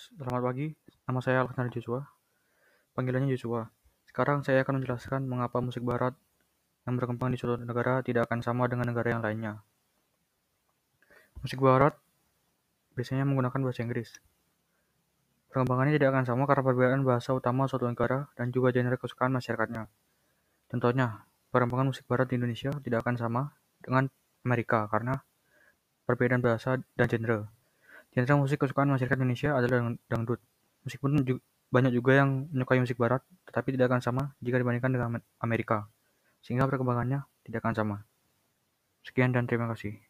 Selamat pagi, nama saya Alexander Joshua. Panggilannya Joshua. Sekarang saya akan menjelaskan mengapa musik barat yang berkembang di suatu negara tidak akan sama dengan negara yang lainnya. Musik barat biasanya menggunakan bahasa Inggris. Perkembangannya tidak akan sama karena perbedaan bahasa utama suatu negara dan juga genre kesukaan masyarakatnya. Contohnya, perkembangan musik barat di Indonesia tidak akan sama dengan Amerika karena perbedaan bahasa dan genre. Genre musik kesukaan masyarakat Indonesia adalah dangdut. Meskipun banyak juga yang menyukai musik barat, tetapi tidak akan sama jika dibandingkan dengan Amerika, sehingga perkembangannya tidak akan sama. Sekian dan terima kasih.